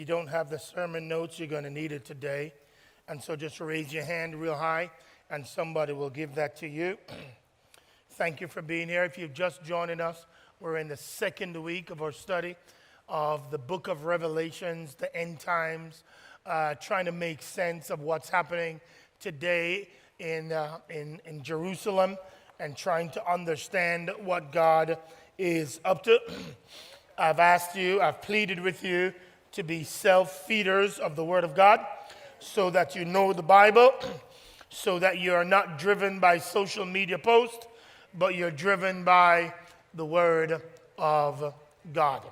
you don't have the sermon notes, you're going to need it today. And so just raise your hand real high and somebody will give that to you. Thank you for being here. If you've just joined us, we're in the second week of our study of the book of Revelations, the end times, uh, trying to make sense of what's happening today in, uh, in, in Jerusalem and trying to understand what God is up to. I've asked you, I've pleaded with you to be self feeders of the Word of God so that you know the Bible, so that you are not driven by social media posts, but you're driven by the Word of God.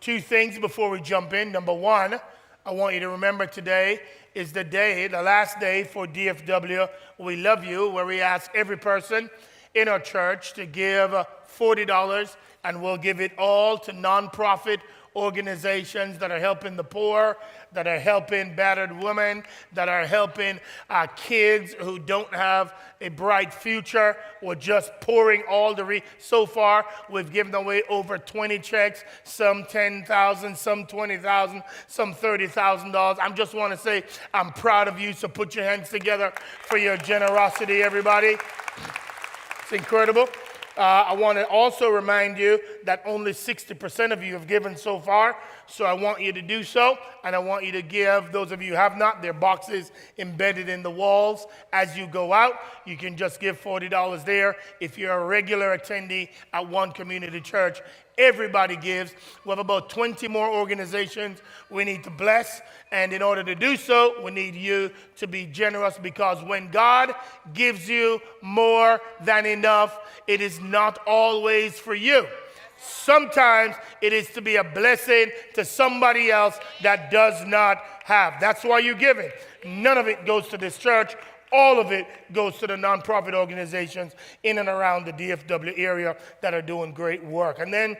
Two things before we jump in. Number one, I want you to remember today is the day, the last day for DFW. We love you, where we ask every person in our church to give $40 and we'll give it all to nonprofit organizations that are helping the poor, that are helping battered women, that are helping uh, kids who don't have a bright future. We're just pouring all the re- so far. We've given away over 20 checks, some 10,000, some 20,000, some 30,000 dollars. I just want to say I'm proud of you. So put your hands together for your generosity, everybody. It's incredible. Uh, I want to also remind you that only 60% of you have given so far. So I want you to do so. And I want you to give, those of you who have not, there are boxes embedded in the walls. As you go out, you can just give $40 there. If you're a regular attendee at one community church, Everybody gives. We have about 20 more organizations we need to bless. And in order to do so, we need you to be generous because when God gives you more than enough, it is not always for you. Sometimes it is to be a blessing to somebody else that does not have. That's why you give it. None of it goes to this church all of it goes to the nonprofit organizations in and around the DFW area that are doing great work. And then,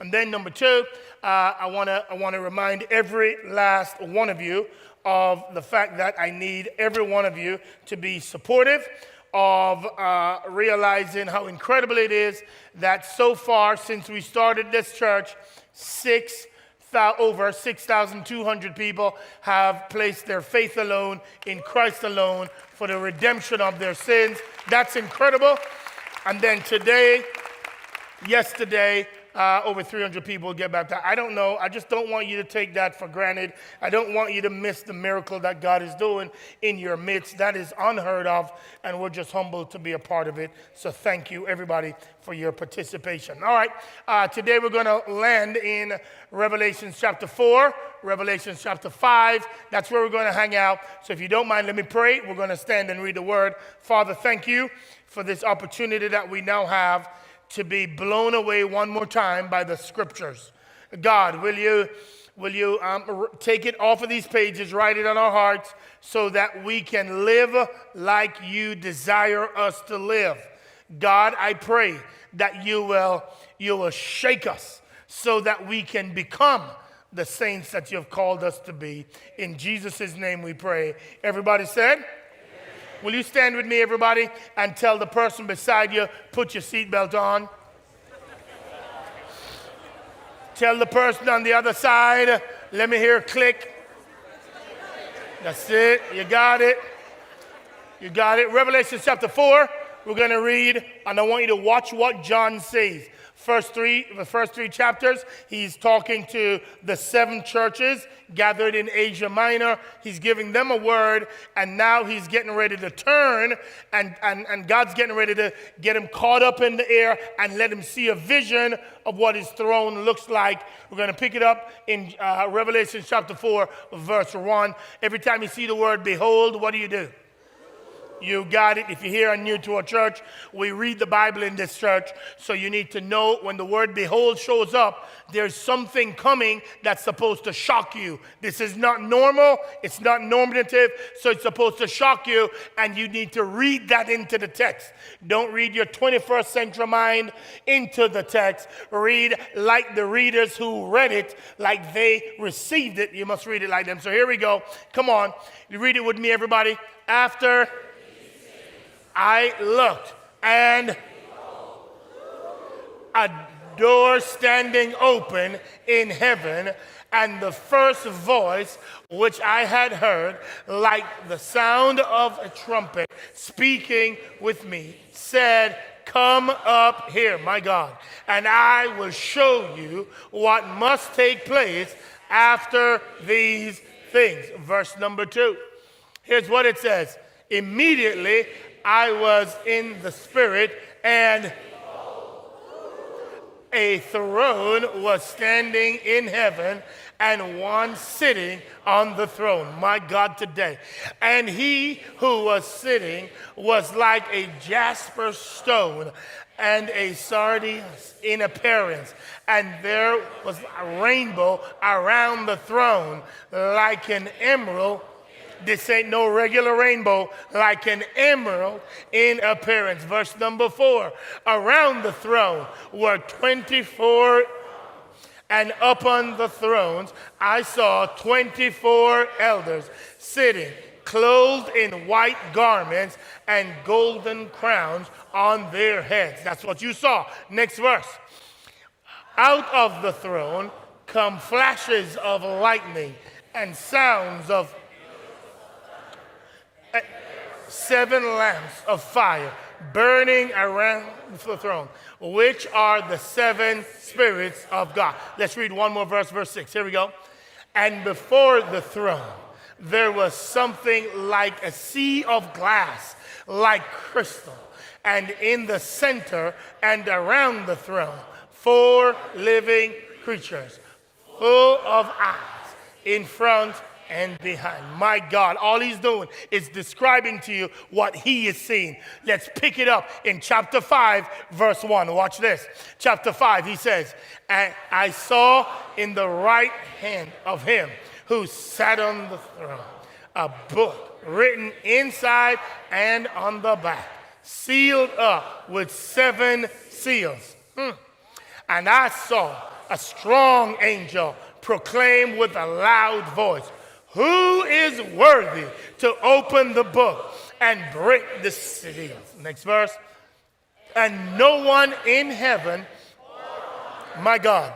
and then number two, uh, I want to I want to remind every last one of you of the fact that I need every one of you to be supportive of uh, realizing how incredible it is that so far since we started this church, six over 6,200 people have placed their faith alone in Christ alone for the redemption of their sins. That's incredible. And then today, yesterday, uh, over 300 people get baptized. I don't know. I just don't want you to take that for granted. I don't want you to miss the miracle that God is doing in your midst. That is unheard of, and we're just humbled to be a part of it. So thank you, everybody, for your participation. All right. Uh, today we're going to land in Revelation chapter 4, Revelation chapter 5. That's where we're going to hang out. So if you don't mind, let me pray. We're going to stand and read the word. Father, thank you for this opportunity that we now have to be blown away one more time by the scriptures. God, will you, will you um, take it off of these pages, write it on our hearts, so that we can live like you desire us to live? God, I pray that you will, you will shake us so that we can become the saints that you have called us to be. In Jesus' name we pray. Everybody said, Will you stand with me, everybody, and tell the person beside you, put your seatbelt on? tell the person on the other side, let me hear a click. That's it. You got it. You got it. Revelation chapter 4, we're going to read, and I want you to watch what John says first three, the first three chapters, he's talking to the seven churches gathered in Asia Minor. He's giving them a word, and now he's getting ready to turn, and, and, and God's getting ready to get him caught up in the air and let him see a vision of what his throne looks like. We're going to pick it up in uh, Revelation chapter 4, verse 1. Every time you see the word behold, what do you do? You got it. If you're here and new to a church, we read the Bible in this church. So you need to know when the word behold shows up, there's something coming that's supposed to shock you. This is not normal, it's not normative, so it's supposed to shock you, and you need to read that into the text. Don't read your 21st century mind into the text. Read like the readers who read it, like they received it. You must read it like them. So here we go. Come on. Read it with me, everybody. After I looked, and a door standing open in heaven, And the first voice which I had heard, like the sound of a trumpet speaking with me, said, Come up here, my God, and I will show you what must take place after these things. Verse number two. Here's what it says Immediately I was in the Spirit, and a throne was standing in heaven and one sitting on the throne. My God, today. And he who was sitting was like a jasper stone and a sardius in appearance. And there was a rainbow around the throne like an emerald this ain't no regular rainbow, like an emerald in appearance. Verse number four Around the throne were 24, and upon the thrones I saw 24 elders sitting, clothed in white garments and golden crowns on their heads. That's what you saw. Next verse. Out of the throne come flashes of lightning and sounds of seven lamps of fire burning around the throne, which are the seven spirits of God. Let's read one more verse, verse 6. Here we go. And before the throne, there was something like a sea of glass, like crystal. And in the center and around the throne, four living creatures, full of eyes in front and behind. My God, all he's doing is describing to you what he is seeing. Let's pick it up in chapter 5, verse 1. Watch this. Chapter 5, he says, And I saw in the right hand of him who sat on the throne a book written inside and on the back, sealed up with seven seals. Hmm. And I saw a strong angel proclaim with a loud voice who is worthy to open the book and break the seals? Next verse. And no one in heaven, my God,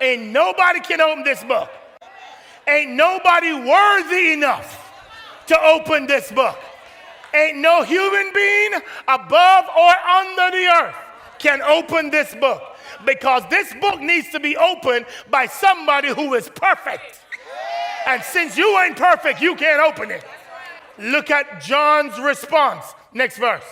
Ain't nobody can open this book. Ain't nobody worthy enough to open this book. Ain't no human being above or under the earth can open this book because this book needs to be opened by somebody who is perfect. And since you ain't perfect, you can't open it. Look at John's response. Next verse.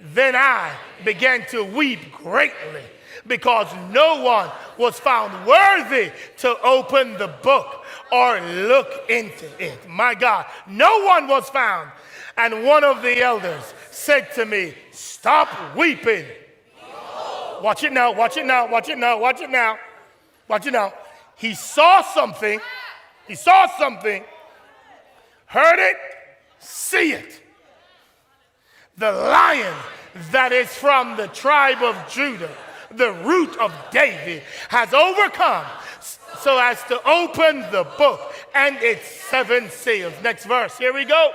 Then I began to weep greatly because no one was found worthy to open the book or look into it. My God, no one was found. And one of the elders said to me, Stop weeping. Watch it now, watch it now, watch it now, watch it now. Watch it now. He saw something, he saw something, heard it, see it. The lion that is from the tribe of Judah, the root of David, has overcome so as to open the book and its seven seals. Next verse, here we go.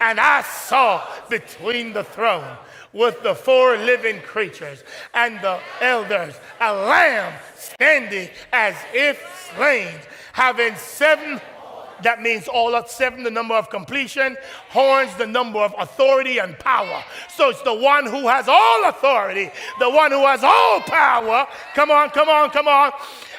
And I saw between the throne with the four living creatures and the elders, a lamb standing as if slain, having seven that means all of seven, the number of completion. Horns, the number of authority and power. So it's the one who has all authority, the one who has all power. Come on, come on, come on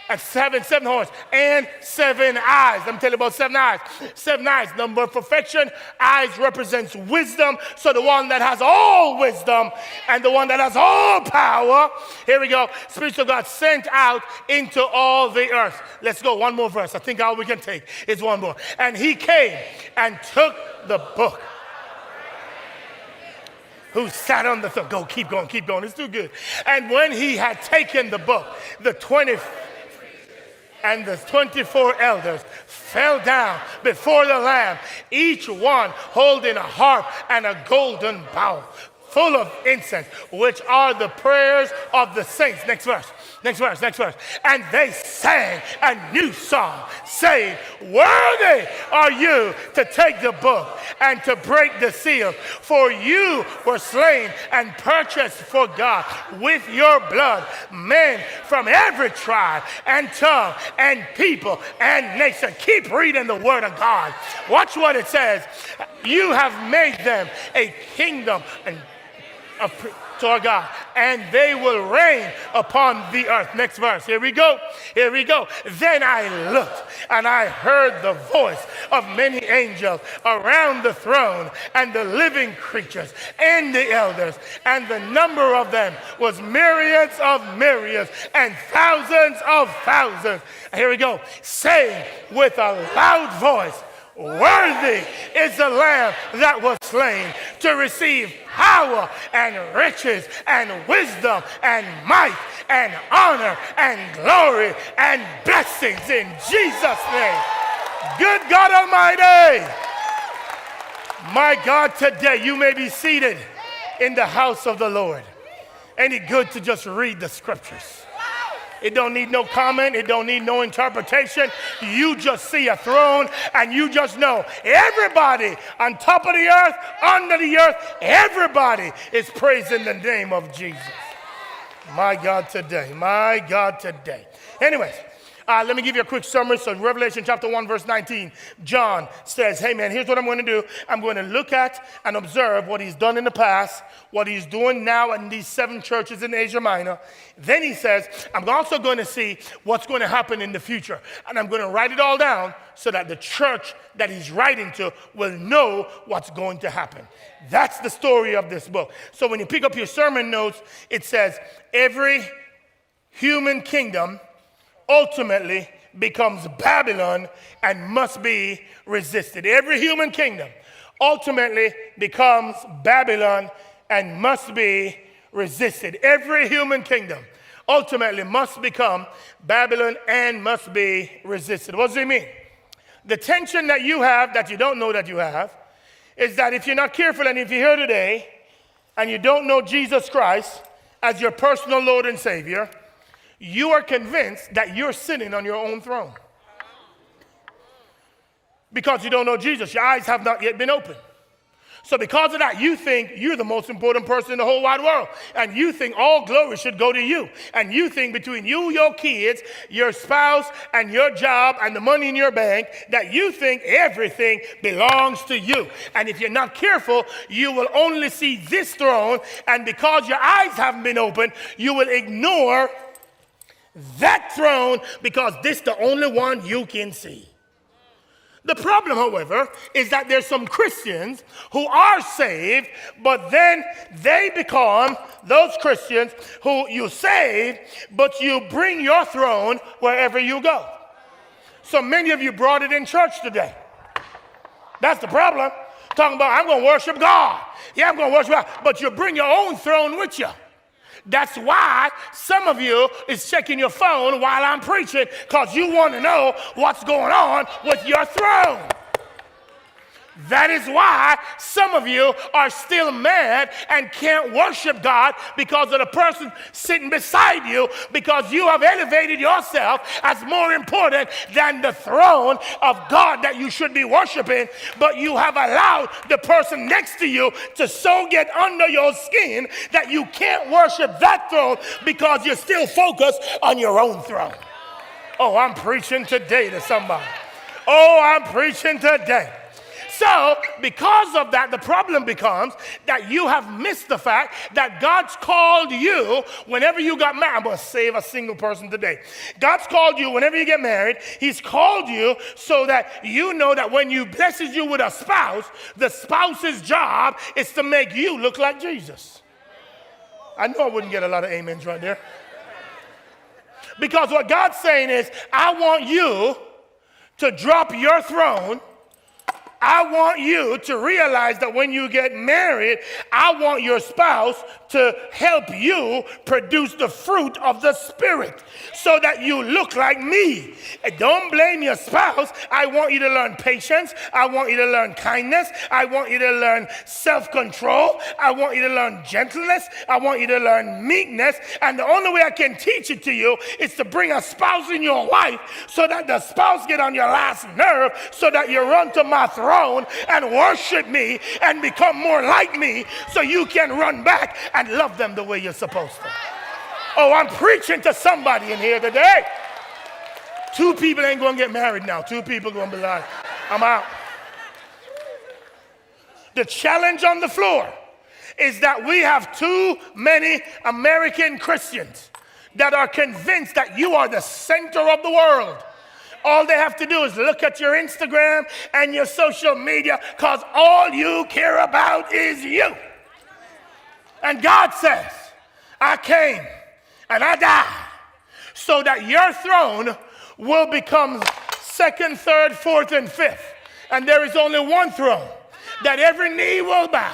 and seven, seven horns, and seven eyes. Let me tell you about seven eyes. Seven eyes, number of perfection. Eyes represents wisdom. So the one that has all wisdom and the one that has all power. Here we go. Spirit of God sent out into all the earth. Let's go. One more verse. I think all we can take is one more. And he came and took the book who sat on the throne. Go, keep going, keep going. It's too good. And when he had taken the book, the 20 and the 24 elders fell down before the Lamb, each one holding a harp and a golden bowl full of incense, which are the prayers of the saints. Next verse. Next verse, next verse. And they sang a new song, saying, Worthy are you to take the book and to break the seal, for you were slain and purchased for God with your blood men from every tribe and tongue and people and nation. Keep reading the word of God. Watch what it says. You have made them a kingdom and a to our God, and they will reign upon the earth. Next verse. Here we go. Here we go. Then I looked and I heard the voice of many angels around the throne and the living creatures and the elders, and the number of them was myriads of myriads and thousands of thousands. Here we go. Saying with a loud voice, Worthy is the Lamb that was slain to receive power and riches and wisdom and might and honor and glory and blessings in Jesus' name. Good God Almighty. My God, today you may be seated in the house of the Lord. Ain't it good to just read the scriptures? It don't need no comment. It don't need no interpretation. You just see a throne and you just know everybody on top of the earth, under the earth, everybody is praising the name of Jesus. My God today. My God today. Anyways, uh, let me give you a quick summary. So, Revelation chapter 1, verse 19, John says, Hey, man, here's what I'm going to do. I'm going to look at and observe what he's done in the past, what he's doing now in these seven churches in Asia Minor. Then he says, I'm also going to see what's going to happen in the future. And I'm going to write it all down so that the church that he's writing to will know what's going to happen. That's the story of this book. So, when you pick up your sermon notes, it says, Every human kingdom ultimately becomes Babylon and must be resisted. Every human kingdom ultimately becomes Babylon and must be resisted. Every human kingdom ultimately must become Babylon and must be resisted. What does it mean? The tension that you have that you don't know that you have is that if you're not careful and if you're here today and you don't know Jesus Christ as your personal Lord and Savior, you are convinced that you're sitting on your own throne. Because you don't know Jesus, your eyes have not yet been opened. So, because of that, you think you're the most important person in the whole wide world. And you think all glory should go to you. And you think between you, your kids, your spouse, and your job, and the money in your bank, that you think everything belongs to you. And if you're not careful, you will only see this throne. And because your eyes haven't been opened, you will ignore that throne because this the only one you can see. The problem, however, is that there's some Christians who are saved, but then they become those Christians who you save, but you bring your throne wherever you go. So many of you brought it in church today. That's the problem. Talking about, I'm going to worship God. Yeah, I'm going to worship God. But you bring your own throne with you. That's why some of you is checking your phone while I'm preaching because you want to know what's going on with your throne. That is why some of you are still mad and can't worship God because of the person sitting beside you because you have elevated yourself as more important than the throne of God that you should be worshiping, but you have allowed the person next to you to so get under your skin that you can't worship that throne because you're still focused on your own throne. Oh, I'm preaching today to somebody. Oh, I'm preaching today. So, because of that, the problem becomes that you have missed the fact that God's called you whenever you got married. I'm going to save a single person today. God's called you whenever you get married. He's called you so that you know that when you blesses you with a spouse, the spouse's job is to make you look like Jesus. I know I wouldn't get a lot of amens right there. Because what God's saying is, I want you to drop your throne I want you to realize that when you get married, I want your spouse to help you produce the fruit of the Spirit so that you look like me. Don't blame your spouse. I want you to learn patience. I want you to learn kindness. I want you to learn self control. I want you to learn gentleness. I want you to learn meekness. And the only way I can teach it to you is to bring a spouse in your life so that the spouse get on your last nerve so that you run to my throne and worship me and become more like me so you can run back and love them the way you're supposed to. Oh, I'm preaching to somebody in here today. Two people ain't gonna get married now. Two people gonna be like, I'm out. The challenge on the floor is that we have too many American Christians that are convinced that you are the center of the world. All they have to do is look at your Instagram and your social media because all you care about is you. And God says, I came and I died so that your throne will become second, third, fourth, and fifth. And there is only one throne that every knee will bow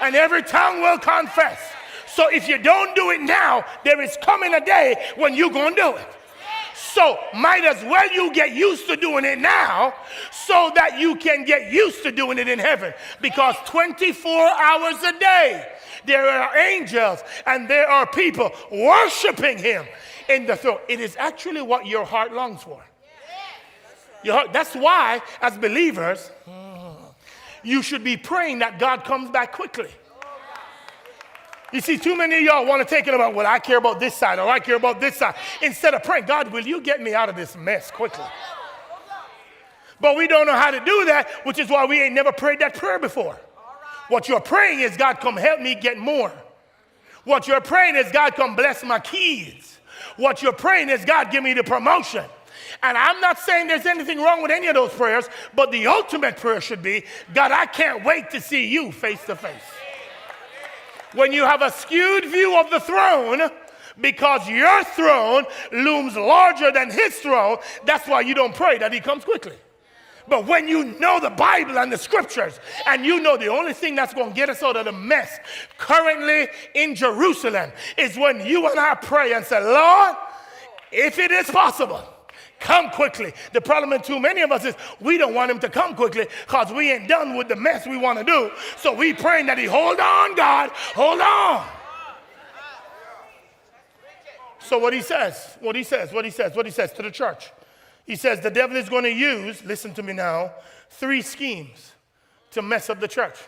and every tongue will confess. So if you don't do it now, there is coming a day when you're going to do it. So might as well you get used to doing it now so that you can get used to doing it in heaven. Because 24 hours a day, there are angels and there are people worshiping him in the throne. It is actually what your heart longs for. Your heart, that's why, as believers, you should be praying that God comes back quickly. You see, too many of y'all want to take it about, well, I care about this side or I care about this side. Instead of praying, God, will you get me out of this mess quickly? But we don't know how to do that, which is why we ain't never prayed that prayer before. What you're praying is, God, come help me get more. What you're praying is, God, come bless my kids. What you're praying is, God, give me the promotion. And I'm not saying there's anything wrong with any of those prayers, but the ultimate prayer should be, God, I can't wait to see you face to face when you have a skewed view of the throne, because your throne looms larger than his throne, that's why you don't pray that he comes quickly. But when you know the Bible and the scriptures, and you know the only thing that's going to get us out of the mess currently in Jerusalem is when you and I pray and say, Lord, if it is possible, come quickly. The problem in too many of us is we don't want him to come quickly because we ain't done with the mess we want to do. So we praying that he hold on, God, hold on. So what he says, what he says, what he says, what he says to the church. He says the devil is going to use, listen to me now, three schemes to mess up the church.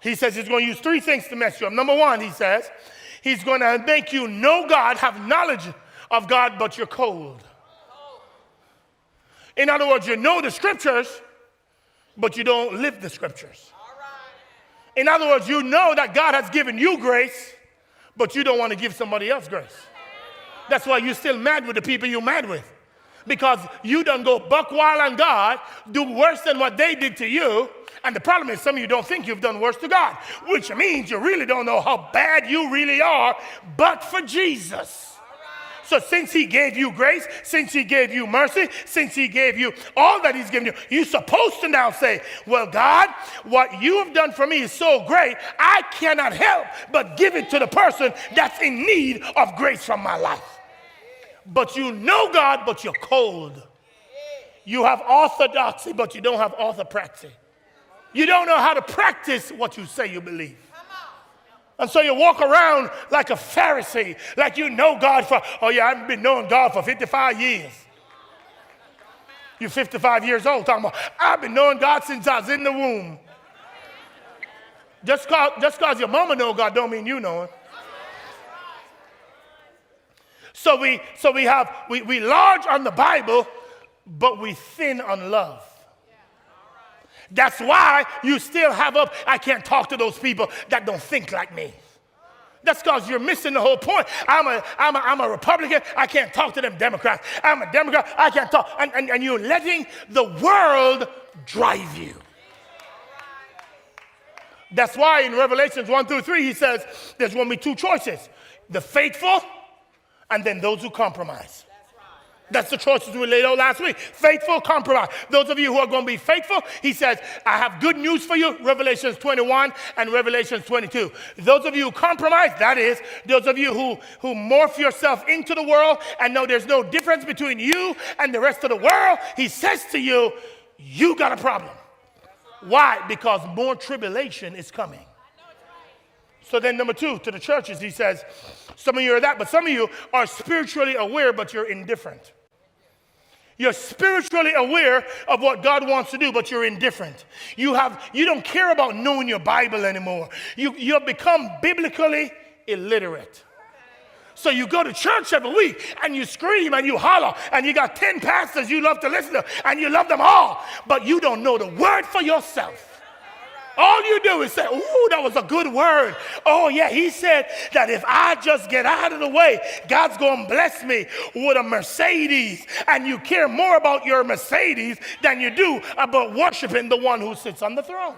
He says he's going to use three things to mess you up. Number one, he says, he's going to make you know God, have knowledge of God, but you're cold. In other words, you know the scriptures, but you don't live the scriptures. In other words, you know that God has given you grace, but you don't want to give somebody else grace. That's why you're still mad with the people you're mad with. Because you don't go buck wild on God, do worse than what they did to you. And the problem is, some of you don't think you've done worse to God, which means you really don't know how bad you really are, but for Jesus. So since he gave you grace, since he gave you mercy, since he gave you all that he's given you, you're supposed to now say, Well, God, what you have done for me is so great, I cannot help but give it to the person that's in need of grace from my life. But you know God, but you're cold. You have orthodoxy, but you don't have orthopraxy. You don't know how to practice what you say you believe. And so you walk around like a Pharisee, like you know God for, oh yeah, I've been knowing God for 55 years. You're 55 years old, talking about, I've been knowing God since I was in the womb. Just cause, just cause your mama know God don't mean you know him. So we, so we have, we, we large on the Bible, but we thin on love. That's why you still have up, I can't talk to those people that don't think like me. That's because you're missing the whole point. I'm a, I'm, a, I'm a Republican. I can't talk to them Democrats. I'm a Democrat. I can't talk. And, and, and you're letting the world drive you. That's why in Revelations 1 through 3, he says there's going to be two choices the faithful and then those who compromise. That's the choices we laid out last week. Faithful, compromise. Those of you who are going to be faithful, he says, I have good news for you, Revelations 21 and Revelations 22. Those of you who compromise, that is, those of you who, who morph yourself into the world and know there's no difference between you and the rest of the world, he says to you, you got a problem. Why? Because more tribulation is coming. So then, number two, to the churches, he says, some of you are that, but some of you are spiritually aware, but you're indifferent. You're spiritually aware of what God wants to do, but you're indifferent. You, have, you don't care about knowing your Bible anymore. You, you have become biblically illiterate. So you go to church every week and you scream and you holler and you got 10 pastors you love to listen to and you love them all, but you don't know the word for yourself. All you do is say, Ooh, that was a good word. Oh, yeah, he said that if I just get out of the way, God's going to bless me with a Mercedes. And you care more about your Mercedes than you do about worshiping the one who sits on the throne.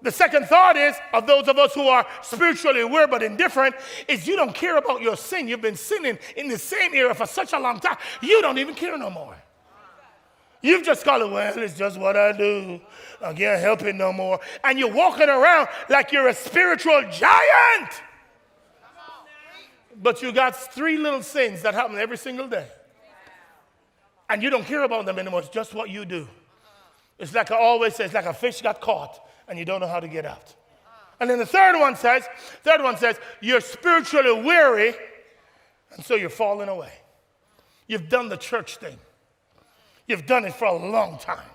The second thought is of those of us who are spiritually aware but indifferent is you don't care about your sin. You've been sinning in the same area for such a long time. You don't even care no more. You've just got it, well, it's just what I do. I can't help it no more. And you're walking around like you're a spiritual giant. But you got three little sins that happen every single day. And you don't care about them anymore. It's just what you do. It's like I always say, it's like a fish got caught and you don't know how to get out. And then the third one says, third one says, you're spiritually weary, and so you're falling away. You've done the church thing. You've done it for a long time.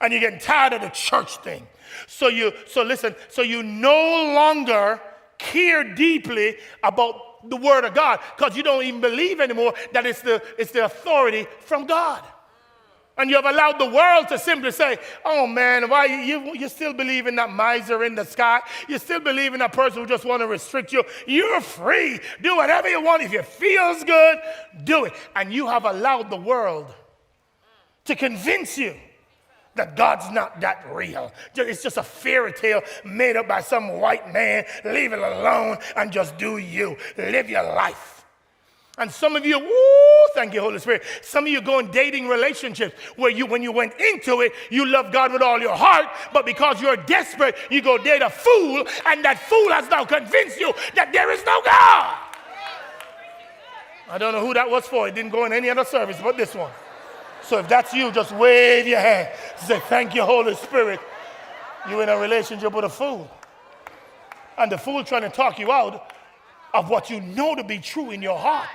And you're getting tired of the church thing. So you so listen, so you no longer care deeply about the word of God because you don't even believe anymore that it's the it's the authority from God. And you have allowed the world to simply say, oh man, why you, you, still believe in that miser in the sky? You still believe in that person who just want to restrict you? You're free. Do whatever you want. If it feels good, do it. And you have allowed the world to convince you that God's not that real. It's just a fairy tale made up by some white man. Leave it alone and just do you. Live your life. And some of you, woo, thank you, Holy Spirit. Some of you go in dating relationships where you, when you went into it, you love God with all your heart, but because you're desperate, you go date a fool, and that fool has now convinced you that there is no God. I don't know who that was for. It didn't go in any other service but this one. So if that's you, just wave your hand. Say, Thank you, Holy Spirit. You're in a relationship with a fool. And the fool trying to talk you out of what you know to be true in your heart.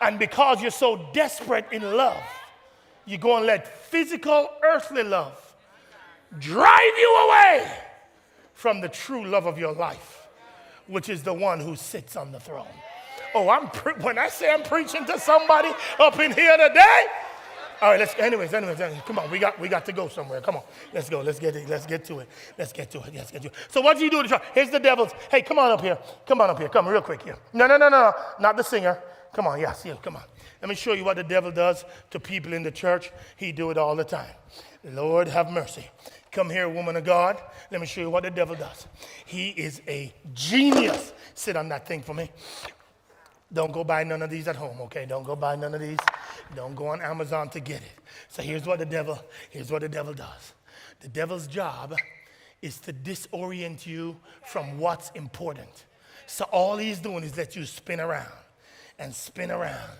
And because you're so desperate in love, you go and let physical, earthly love drive you away from the true love of your life, which is the one who sits on the throne. Oh, I'm pre- when I say I'm preaching to somebody up in here today, all right, let's. Anyways, anyways, anyways, come on. We got we got to go somewhere. Come on, let's go. Let's get it. Let's get to it. Let's get to it. Let's get to it. So what do you do to try? Here's the devil's. Hey, come on up here. Come on up here. Come real quick here. No, no, no, no, no. not the singer. Come on, yes, yeah, come on. Let me show you what the devil does to people in the church. He do it all the time. Lord have mercy. Come here, woman of God. Let me show you what the devil does. He is a genius. Sit on that thing for me. Don't go buy none of these at home, okay? Don't go buy none of these. Don't go on Amazon to get it. So here's what the devil, here's what the devil does. The devil's job is to disorient you from what's important. So all he's doing is let you spin around and spin around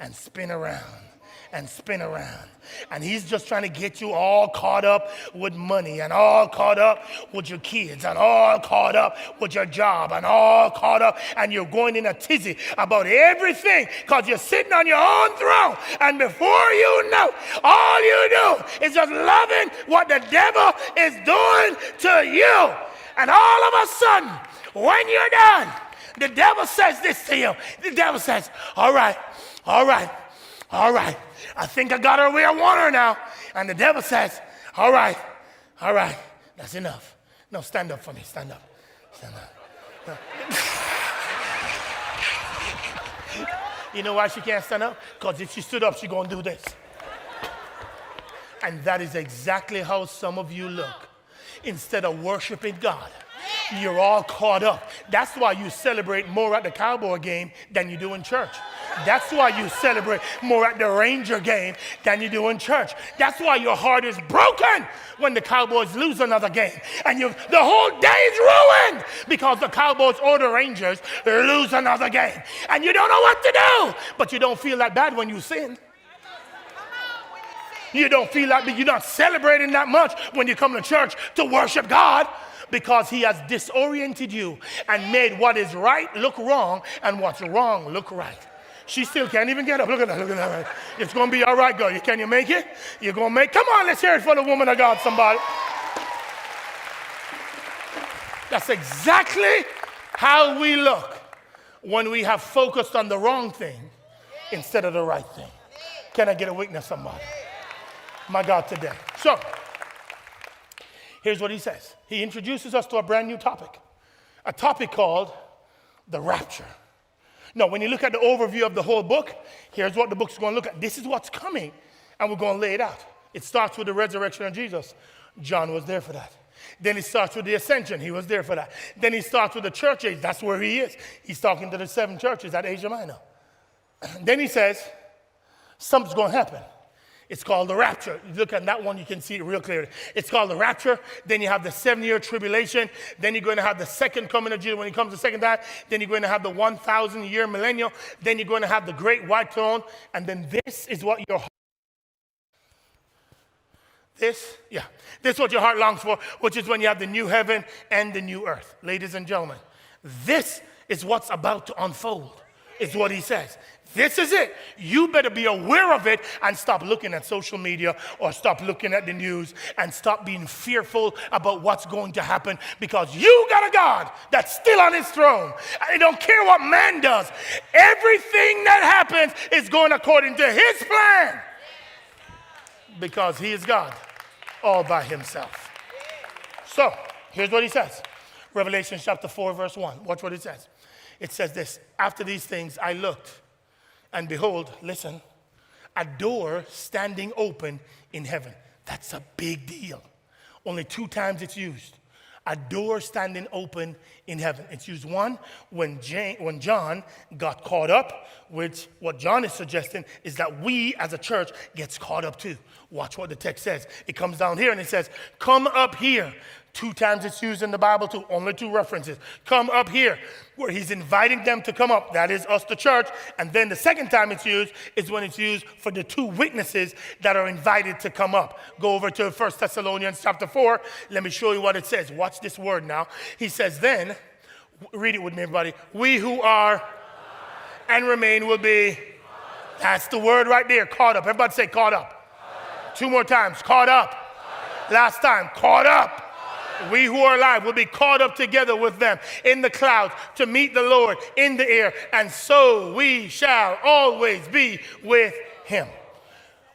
and spin around and spin around. And he's just trying to get you all caught up with money and all caught up with your kids and all caught up with your job and all caught up and you're going in a tizzy about everything because you're sitting on your own throne. And before you know, all you do is just loving what the devil is doing to you. And all of a sudden, when you're done, the devil says this to you. The devil says, All right, all right, all right. I think I got her where I want her now. And the devil says, All right, all right, that's enough. No, stand up for me. Stand up. Stand up. you know why she can't stand up? Because if she stood up, she's going to do this. And that is exactly how some of you look. Instead of worshiping God, You're all caught up. That's why you celebrate more at the Cowboy game than you do in church. That's why you celebrate more at the Ranger game than you do in church. That's why your heart is broken when the Cowboys lose another game. And you the whole day is ruined because the Cowboys or the Rangers lose another game. And you don't know what to do, but you don't feel that bad when you sin. You don't feel like you're not celebrating that much when you come to church to worship God because He has disoriented you and made what is right look wrong and what's wrong look right. She still can't even get up. Look at that. Look at that. It's going to be all right, girl. You, Can you make it? You're going to make Come on, let's hear it for the woman of God, somebody. That's exactly how we look when we have focused on the wrong thing instead of the right thing. Can I get a witness, somebody? My God, today. So, here's what he says He introduces us to a brand new topic, a topic called the rapture. No, when you look at the overview of the whole book, here's what the book's going to look at. This is what's coming, and we're going to lay it out. It starts with the resurrection of Jesus. John was there for that. Then he starts with the ascension. He was there for that. Then he starts with the church age. That's where he is. He's talking to the seven churches at Asia Minor. Then he says, something's going to happen. It's called the rapture. You look at that one, you can see it real clearly. It's called the rapture. Then you have the seven year tribulation. Then you're going to have the second coming of Jesus when he comes the second time. Then you're going to have the 1,000 year millennial. Then you're going to have the great white throne. And then this is what your. This, yeah, this is what your heart longs for, which is when you have the new heaven and the new earth. Ladies and gentlemen, this is what's about to unfold, is what he says. This is it. You better be aware of it and stop looking at social media or stop looking at the news and stop being fearful about what's going to happen because you got a God that's still on his throne. I don't care what man does. Everything that happens is going according to his plan because he is God all by himself. So, here's what he says Revelation chapter 4, verse 1. Watch what it says. It says this After these things, I looked and behold, listen, a door standing open in heaven. That's a big deal. Only two times it's used. A door standing open in heaven. It's used one when, Jane, when John got caught up, which what John is suggesting is that we as a church gets caught up too. Watch what the text says. It comes down here and it says, Come up here Two times it's used in the Bible, too, only two references. Come up here, where he's inviting them to come up. That is us, the church. And then the second time it's used is when it's used for the two witnesses that are invited to come up. Go over to 1 Thessalonians chapter 4. Let me show you what it says. Watch this word now. He says, Then, read it with me, everybody. We who are and remain will be. That's the word right there, caught up. Everybody say, caught up. Caught up. Two more times, caught up. Caught up. Last time, caught up we who are alive will be caught up together with them in the clouds to meet the Lord in the air, and so we shall always be with him.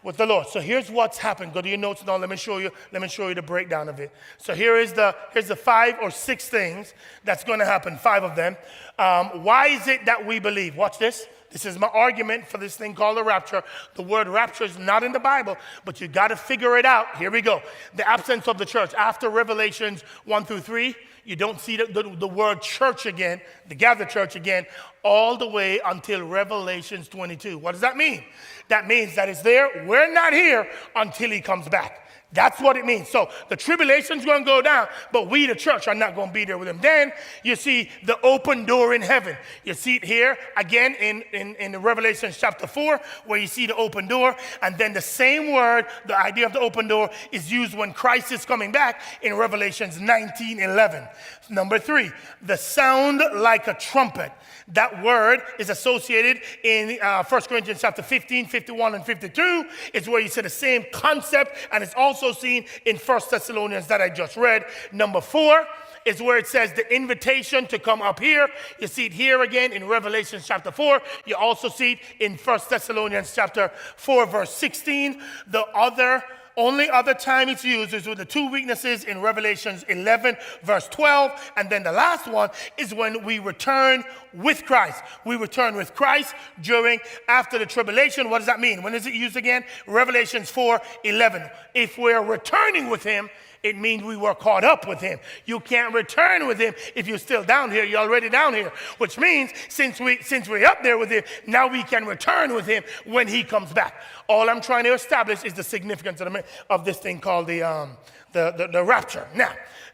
With the Lord. So here's what's happened. Go to your notes now. Let me show you. Let me show you the breakdown of it. So here is the here's the five or six things that's going to happen. Five of them. Um, why is it that we believe? Watch this. This is my argument for this thing called the rapture. The word rapture is not in the Bible, but you got to figure it out. Here we go. The absence of the church. After Revelations 1 through 3, you don't see the, the, the word church again, the gathered church again, all the way until Revelations 22. What does that mean? That means that it's there. We're not here until he comes back. That's what it means. So the tribulation's going to go down, but we, the church, are not going to be there with him. Then you see the open door in heaven. You see it here again in, in, in the Revelation chapter 4, where you see the open door. And then the same word, the idea of the open door, is used when Christ is coming back in Revelations 19 11. Number three, the sound like a trumpet. That word is associated in uh, 1 Corinthians chapter 15, 51, and 52. It's where you see the same concept, and it's also seen in 1 Thessalonians that I just read. Number four, is where it says the invitation to come up here. You see it here again in Revelation chapter 4. You also see it in 1 Thessalonians chapter 4, verse 16. The other only other time it's used is with the two witnesses in Revelations 11, verse 12. And then the last one is when we return with Christ. We return with Christ during, after the tribulation. What does that mean? When is it used again? Revelations 4, 11. If we're returning with him, It means we were caught up with him. You can't return with him if you're still down here. You're already down here, which means since we since we're up there with him, now we can return with him when he comes back. All I'm trying to establish is the significance of, the, of this thing called the, um, the, the, the rapture. Now,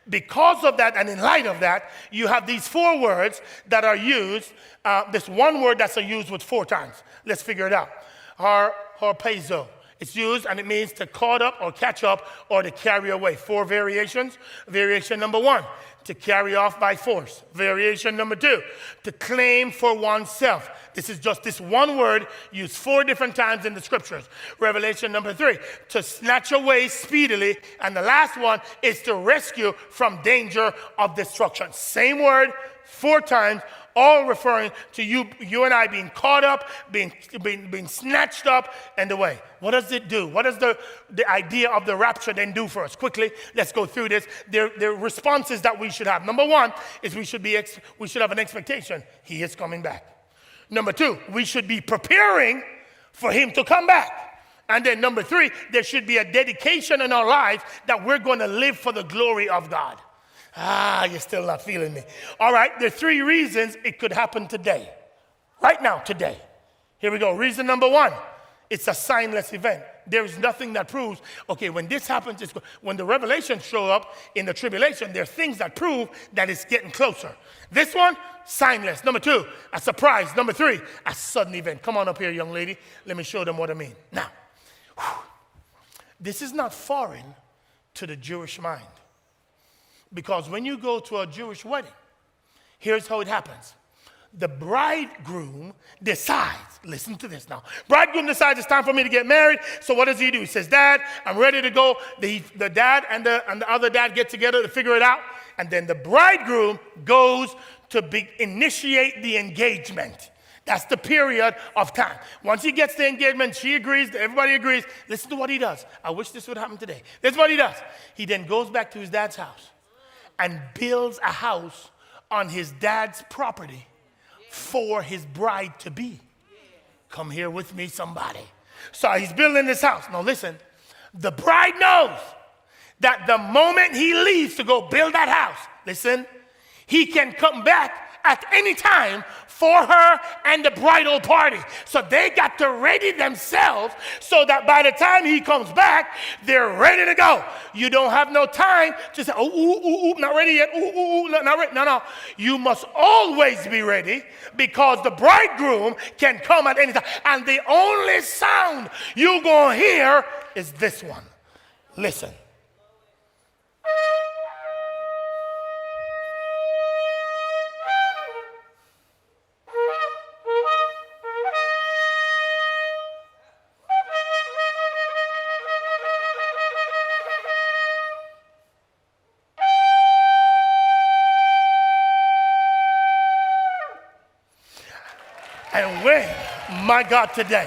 because of that and in light of that, you have these four words that are used, uh, this one word that's used with four times. Let's figure it out. Har, harpazo. It's used and it means to caught up or catch up or to carry away. Four variations. Variation number one, to carry off by force. Variation number two, to claim for oneself. This is just this one word used four different times in the scriptures. Revelation number three, to snatch away speedily. And the last one is to rescue from danger of destruction. Same word, four times, all referring to you, you and I being caught up, being, being, being snatched up and away. What does it do? What does the, the idea of the rapture then do for us? Quickly, let's go through this. There, there are responses that we should have. Number one is we should, be ex- we should have an expectation. He is coming back. Number two, we should be preparing for him to come back. And then number three, there should be a dedication in our lives that we're going to live for the glory of God. Ah, you're still not feeling me. All right, there are three reasons it could happen today. Right now, today. Here we go. Reason number one it's a signless event. There is nothing that proves, okay, when this happens, it's, when the revelations show up in the tribulation, there are things that prove that it's getting closer. This one, signless. Number two, a surprise. Number three, a sudden event. Come on up here, young lady. Let me show them what I mean. Now, whew, this is not foreign to the Jewish mind. Because when you go to a Jewish wedding, here's how it happens the bridegroom decides, listen to this now. Bridegroom decides it's time for me to get married. So what does he do? He says, Dad, I'm ready to go. The, the dad and the, and the other dad get together to figure it out. And then the bridegroom goes to be, initiate the engagement. That's the period of time. Once he gets the engagement, she agrees, everybody agrees. Listen to what he does. I wish this would happen today. This is what he does. He then goes back to his dad's house and builds a house on his dad's property for his bride to be. Come here with me, somebody. So he's building this house. Now, listen, the bride knows that the moment he leaves to go build that house, listen, he can come back at any time for her and the bridal party. So they got to ready themselves so that by the time he comes back, they're ready to go. You don't have no time to say, oh, ooh, ooh, ooh, not ready yet. Ooh, ooh, ooh, not ready. No, no. You must always be ready because the bridegroom can come at any time. And the only sound you're going to hear is this one. Listen. My God, today,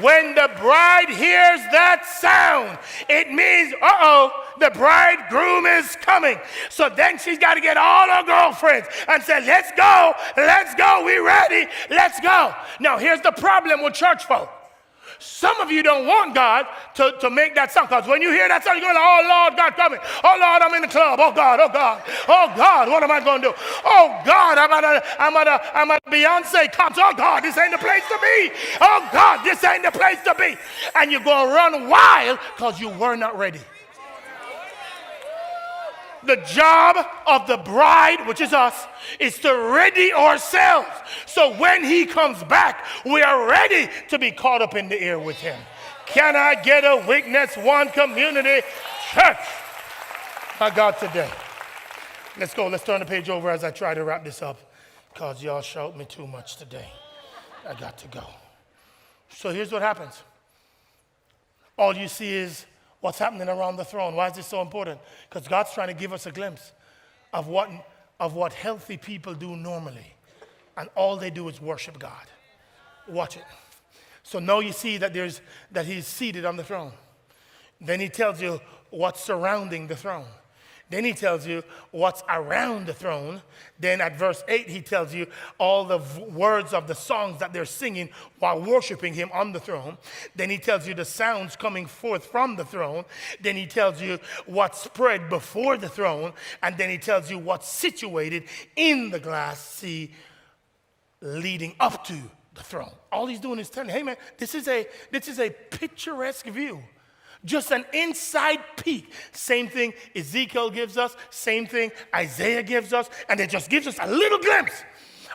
when the bride hears that sound, it means, uh oh, the bridegroom is coming. So then she's got to get all her girlfriends and say, let's go, let's go, we ready, let's go. Now, here's the problem with church folk. Some of you don't want God to, to make that sound because when you hear that sound, you're going, oh Lord, God coming. Oh Lord, I'm in the club. Oh God, oh God, oh God, what am I going to do? Oh God, I'm at a, I'm at a, I'm at a Beyonce concert. Oh God, this ain't the place to be. Oh God, this ain't the place to be. And you're going to run wild because you were not ready the job of the bride, which is us, is to ready ourselves. So when he comes back, we are ready to be caught up in the air with him. Can I get a witness, one community church? My God, today. Let's go. Let's turn the page over as I try to wrap this up because y'all shout me too much today. I got to go. So here's what happens all you see is what's happening around the throne. Why is this so important? Because God's trying to give us a glimpse of what, of what healthy people do normally. And all they do is worship God. Watch it. So now you see that, there's, that he's seated on the throne. Then he tells you what's surrounding the throne. Then he tells you what's around the throne. Then at verse 8, he tells you all the v- words of the songs that they're singing while worshiping him on the throne. Then he tells you the sounds coming forth from the throne. Then he tells you what's spread before the throne. And then he tells you what's situated in the glass sea leading up to the throne. All he's doing is telling, hey man, this is a this is a picturesque view. Just an inside peek. Same thing Ezekiel gives us, same thing Isaiah gives us, and it just gives us a little glimpse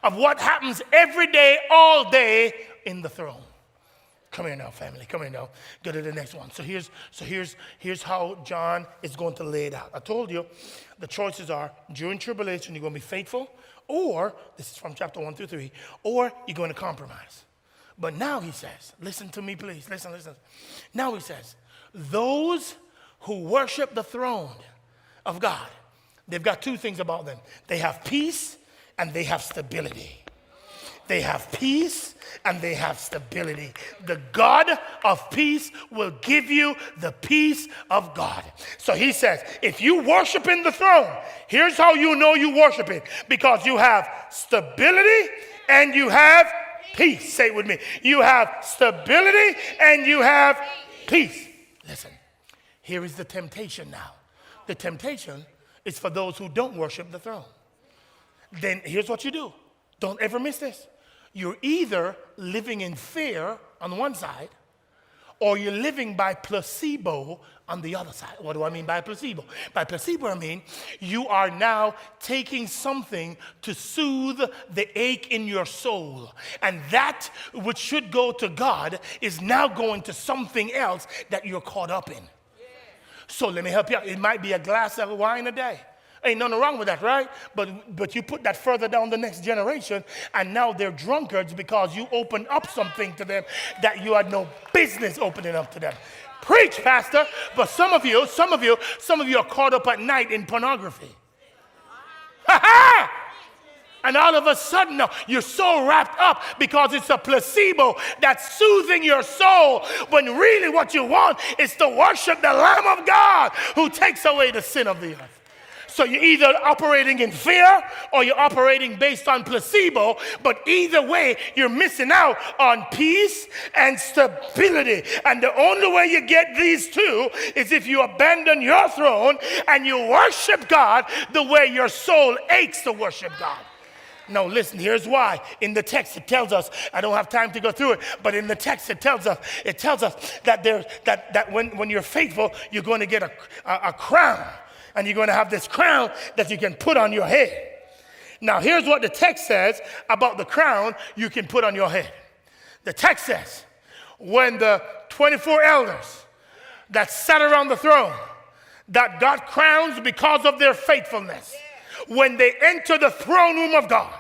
of what happens every day, all day in the throne. Come here now, family. Come here now. Go to the next one. So here's so here's here's how John is going to lay it out. I told you the choices are during tribulation, you're going to be faithful, or this is from chapter one through three, or you're going to compromise. But now he says, listen to me, please. Listen, listen. Now he says, those who worship the throne of God, they've got two things about them. They have peace and they have stability. They have peace and they have stability. The God of peace will give you the peace of God. So he says, if you worship in the throne, here's how you know you worship it because you have stability and you have peace. Say it with me. You have stability and you have peace. Listen, here is the temptation now. The temptation is for those who don't worship the throne. Then here's what you do don't ever miss this. You're either living in fear on one side, or you're living by placebo on the other side. What do I mean by placebo? By placebo, I mean you are now taking something to soothe the ache in your soul. And that which should go to God is now going to something else that you're caught up in. So let me help you out. It might be a glass of wine a day. Ain't nothing wrong with that, right? But but you put that further down the next generation, and now they're drunkards because you opened up something to them that you had no business opening up to them. Preach, Pastor. But some of you, some of you, some of you are caught up at night in pornography. Ha ha! And all of a sudden, you're so wrapped up because it's a placebo that's soothing your soul. When really, what you want is to worship the Lamb of God who takes away the sin of the earth. So you're either operating in fear or you're operating based on placebo, but either way, you're missing out on peace and stability. And the only way you get these two is if you abandon your throne and you worship God the way your soul aches to worship God. No, listen, here's why. In the text, it tells us, I don't have time to go through it, but in the text, it tells us, it tells us that there that, that when, when you're faithful, you're going to get a, a, a crown and you're going to have this crown that you can put on your head. Now, here's what the text says about the crown you can put on your head. The text says, when the 24 elders that sat around the throne that got crowns because of their faithfulness, when they enter the throne room of God,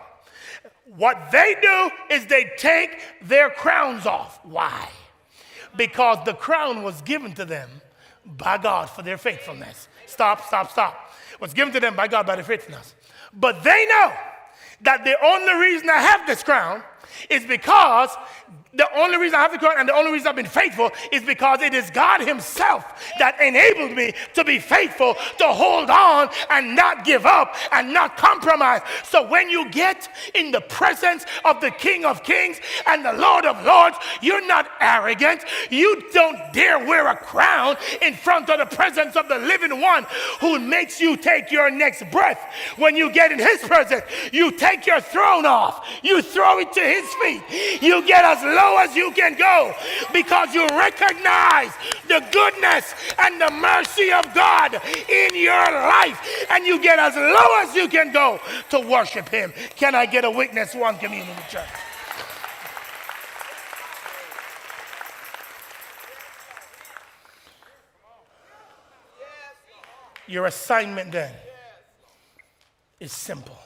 what they do is they take their crowns off. Why? Because the crown was given to them by God for their faithfulness. Stop, stop, stop. Was given to them by God by the faithfulness. But they know that the only reason I have this crown is because the only reason I have the crown and the only reason I've been faithful is because it is God Himself that enabled me to be faithful, to hold on and not give up and not compromise. So when you get in the presence of the King of Kings and the Lord of Lords, you're not arrogant. You don't dare wear a crown in front of the presence of the living one who makes you take your next breath. When you get in His presence, you take your throne off, you throw it to His feet, you get as low low as you can go because you recognize the goodness and the mercy of God in your life and you get as low as you can go to worship Him. Can I get a witness, one community church? Your assignment then is simple.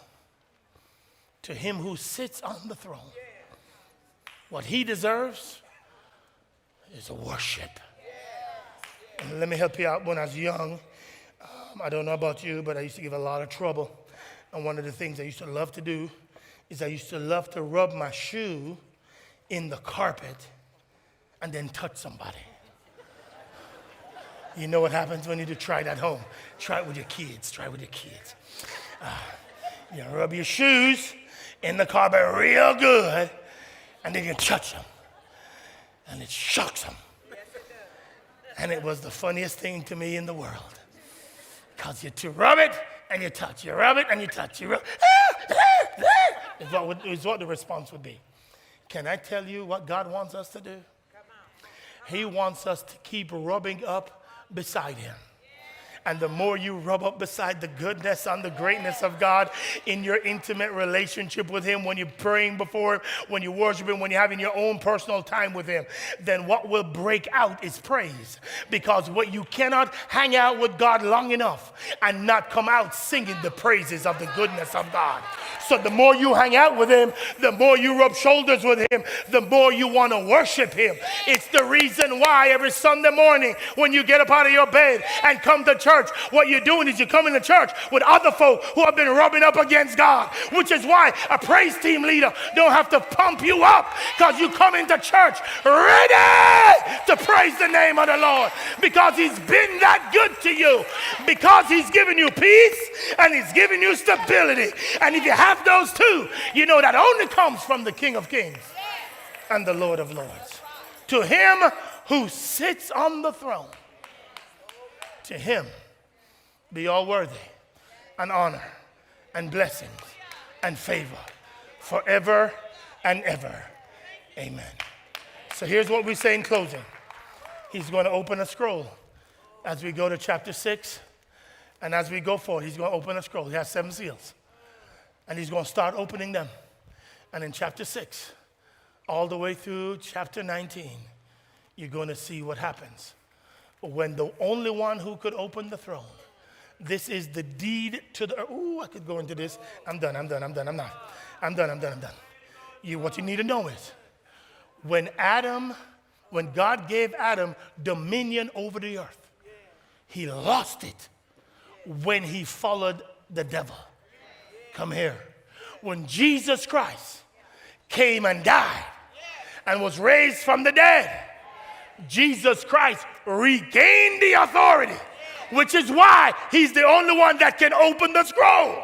To him who sits on the throne what he deserves is worship. And let me help you out. When I was young, um, I don't know about you, but I used to give a lot of trouble. And one of the things I used to love to do is I used to love to rub my shoe in the carpet and then touch somebody. You know what happens when you do try it at home? Try it with your kids. Try it with your kids. Uh, you rub your shoes in the carpet real good, and then you touch them, and it shocks them. And it was the funniest thing to me in the world. Because you to rub it and you touch, you rub it and you touch, you rub is what, would, is what the response would be. Can I tell you what God wants us to do? He wants us to keep rubbing up beside Him. And the more you rub up beside the goodness and the greatness of God in your intimate relationship with Him, when you're praying before Him, when you worship Him, when you're having your own personal time with Him, then what will break out is praise. Because what you cannot hang out with God long enough and not come out singing the praises of the goodness of God. So the more you hang out with him, the more you rub shoulders with him, the more you want to worship him. It's the reason why every Sunday morning when you get up out of your bed and come to church, what you're doing is you're coming to church with other folk who have been rubbing up against God, which is why a praise team leader don't have to pump you up because you come into church ready to praise the name of the Lord because he's been that good to you, because he's given you peace and he's given you stability. And if you have those two, you know that only comes from the King of Kings and the Lord of Lords. To him who sits on the throne, to him be all worthy and honor and blessings and favor forever and ever. Amen. So here's what we say in closing He's going to open a scroll as we go to chapter 6. And as we go forward, he's going to open a scroll. He has seven seals. And he's going to start opening them. And in chapter 6, all the way through chapter 19, you're going to see what happens. When the only one who could open the throne, this is the deed to the. Oh, I could go into this. I'm done, I'm done, I'm done, I'm not. I'm done, I'm done, I'm done. You, what you need to know is when Adam, when God gave Adam dominion over the earth, he lost it when he followed the devil. Come here. When Jesus Christ came and died and was raised from the dead, Jesus Christ regained the authority, which is why he's the only one that can open the scroll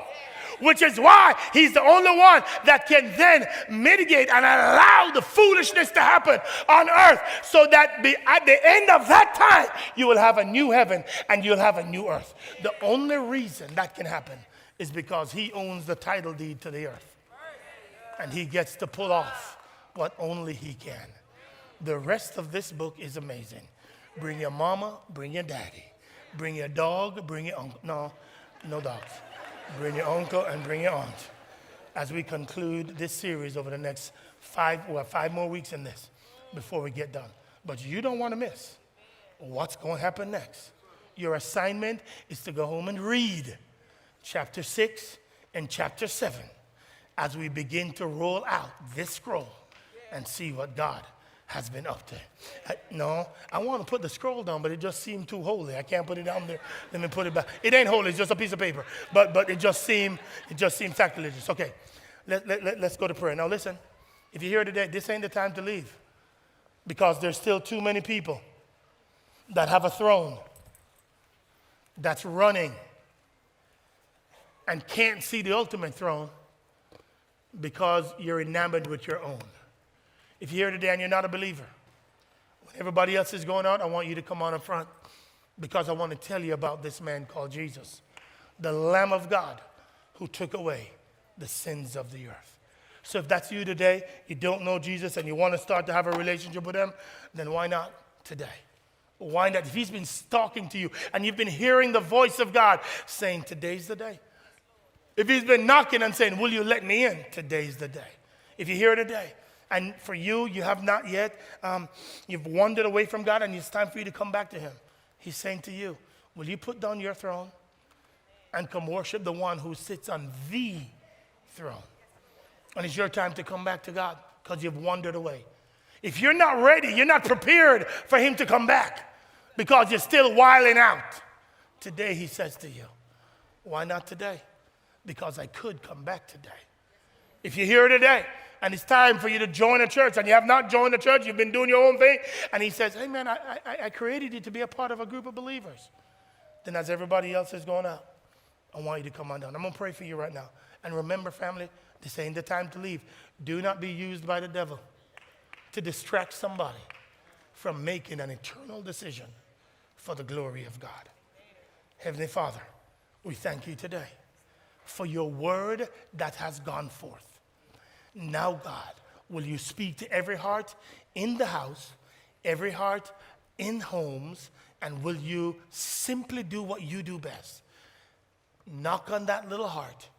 which is why he's the only one that can then mitigate and allow the foolishness to happen on earth so that be, at the end of that time you will have a new heaven and you'll have a new earth. The only reason that can happen is because he owns the title deed to the earth. And he gets to pull off what only he can. The rest of this book is amazing. Bring your mama, bring your daddy. Bring your dog, bring your uncle. No, no dogs. Bring your uncle and bring your aunt. As we conclude this series over the next five, well, five more weeks in this before we get done. But you don't want to miss what's going to happen next. Your assignment is to go home and read chapter 6 and chapter 7 as we begin to roll out this scroll and see what God has been up there. I, no, I want to put the scroll down, but it just seemed too holy. I can't put it down there. Let me put it back. It ain't holy, it's just a piece of paper. But but it just seemed it just seemed sacrilegious. Okay. Let, let, let, let's go to prayer. Now listen, if you're here today, this ain't the time to leave. Because there's still too many people that have a throne that's running and can't see the ultimate throne because you're enamored with your own. If you're here today and you're not a believer, when everybody else is going out, I want you to come on up front because I want to tell you about this man called Jesus, the Lamb of God who took away the sins of the earth. So if that's you today, you don't know Jesus and you want to start to have a relationship with him, then why not today? Why not? If he's been talking to you and you've been hearing the voice of God saying, Today's the day. If he's been knocking and saying, Will you let me in? Today's the day. If you're here today, and for you, you have not yet, um, you've wandered away from God, and it's time for you to come back to Him. He's saying to you, Will you put down your throne and come worship the one who sits on the throne? And it's your time to come back to God because you've wandered away. If you're not ready, you're not prepared for Him to come back because you're still wiling out. Today, He says to you, Why not today? because I could come back today. If you're here today and it's time for you to join a church, and you have not joined a church, you've been doing your own thing, and He says, Hey, man, I, I, I created you to be a part of a group of believers. Then, as everybody else is going out, I want you to come on down. I'm going to pray for you right now. And remember, family, this ain't the time to leave. Do not be used by the devil to distract somebody from making an eternal decision for the glory of God. Heavenly Father, we thank you today for your word that has gone forth. Now, God, will you speak to every heart in the house, every heart in homes, and will you simply do what you do best? Knock on that little heart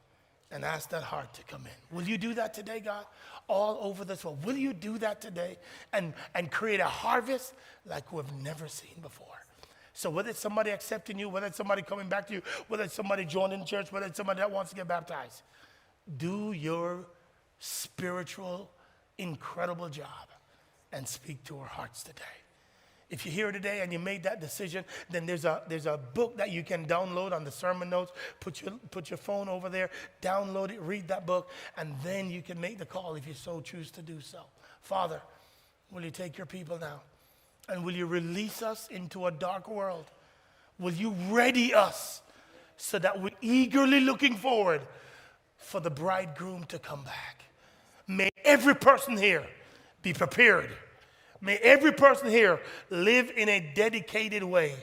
and ask that heart to come in. Will you do that today, God? All over this world. Will you do that today and, and create a harvest like we've never seen before? So whether it's somebody accepting you, whether it's somebody coming back to you, whether it's somebody joining church, whether it's somebody that wants to get baptized, do your spiritual, incredible job and speak to our hearts today. If you're here today and you made that decision, then there's a, there's a book that you can download on the sermon notes. Put your, put your phone over there, download it, read that book, and then you can make the call if you so choose to do so. Father, will you take your people now? And will you release us into a dark world? Will you ready us so that we're eagerly looking forward for the bridegroom to come back? May every person here be prepared May every person here live in a dedicated way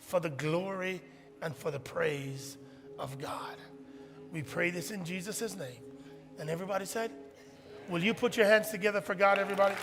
for the glory and for the praise of God. We pray this in Jesus' name. And everybody said, Will you put your hands together for God, everybody?